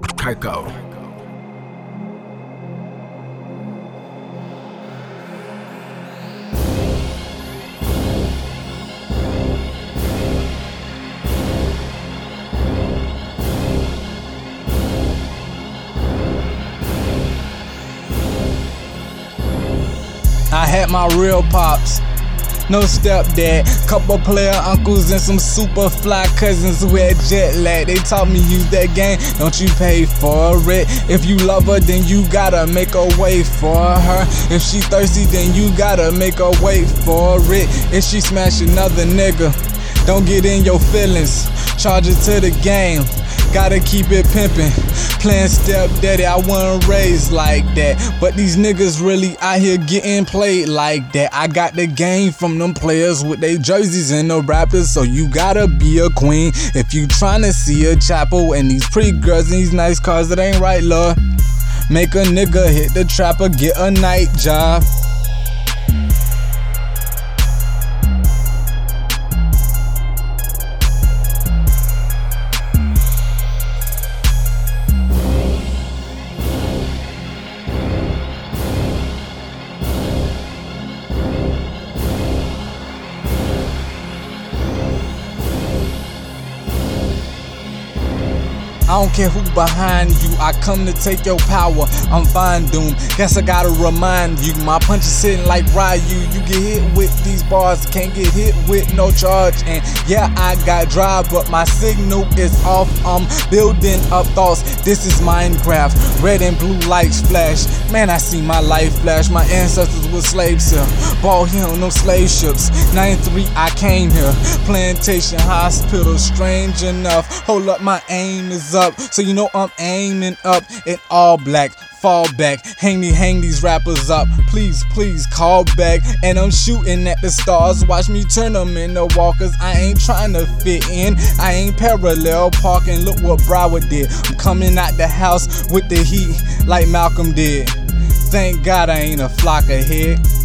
Kaiko. I had my real pops. No stepdad, couple player uncles and some super fly cousins who had jet lag. They taught me use that game, don't you pay for it. If you love her, then you gotta make a way for her. If she thirsty, then you gotta make her wait for it. If she smash another nigga, don't get in your feelings. Charge it to the game, gotta keep it pimpin'. Playing stepdaddy, I wasn't raised like that. But these niggas really out here getting played like that. I got the game from them players with their jerseys and the rappers, so you gotta be a queen. If you tryna see a chapel and these pretty girls and these nice cars, That ain't right, love. Make a nigga hit the trapper, get a night job. I don't care who behind you, I come to take your power. I'm fine, Doom. Guess I gotta remind you, my punch is sitting like Ryu. You get hit with these bars, can't get hit with no charge. And yeah, I got drive, but my signal is off. I'm building up thoughts. This is Minecraft. Red and blue lights flash. Man, I see my life flash. My ancestors were slaves here. Ball here on no slave ships. 93, I came here. Plantation hospital, strange enough. Hold up, my aim is up. So you know I'm aiming up in all black. Fall back, hang me, hang these rappers up. Please, please call back. And I'm shooting at the stars. Watch me turn them into walkers. I ain't trying to fit in. I ain't parallel parking. Look what Broward did. I'm coming out the house with the heat like Malcolm did. Thank God I ain't a flakka head.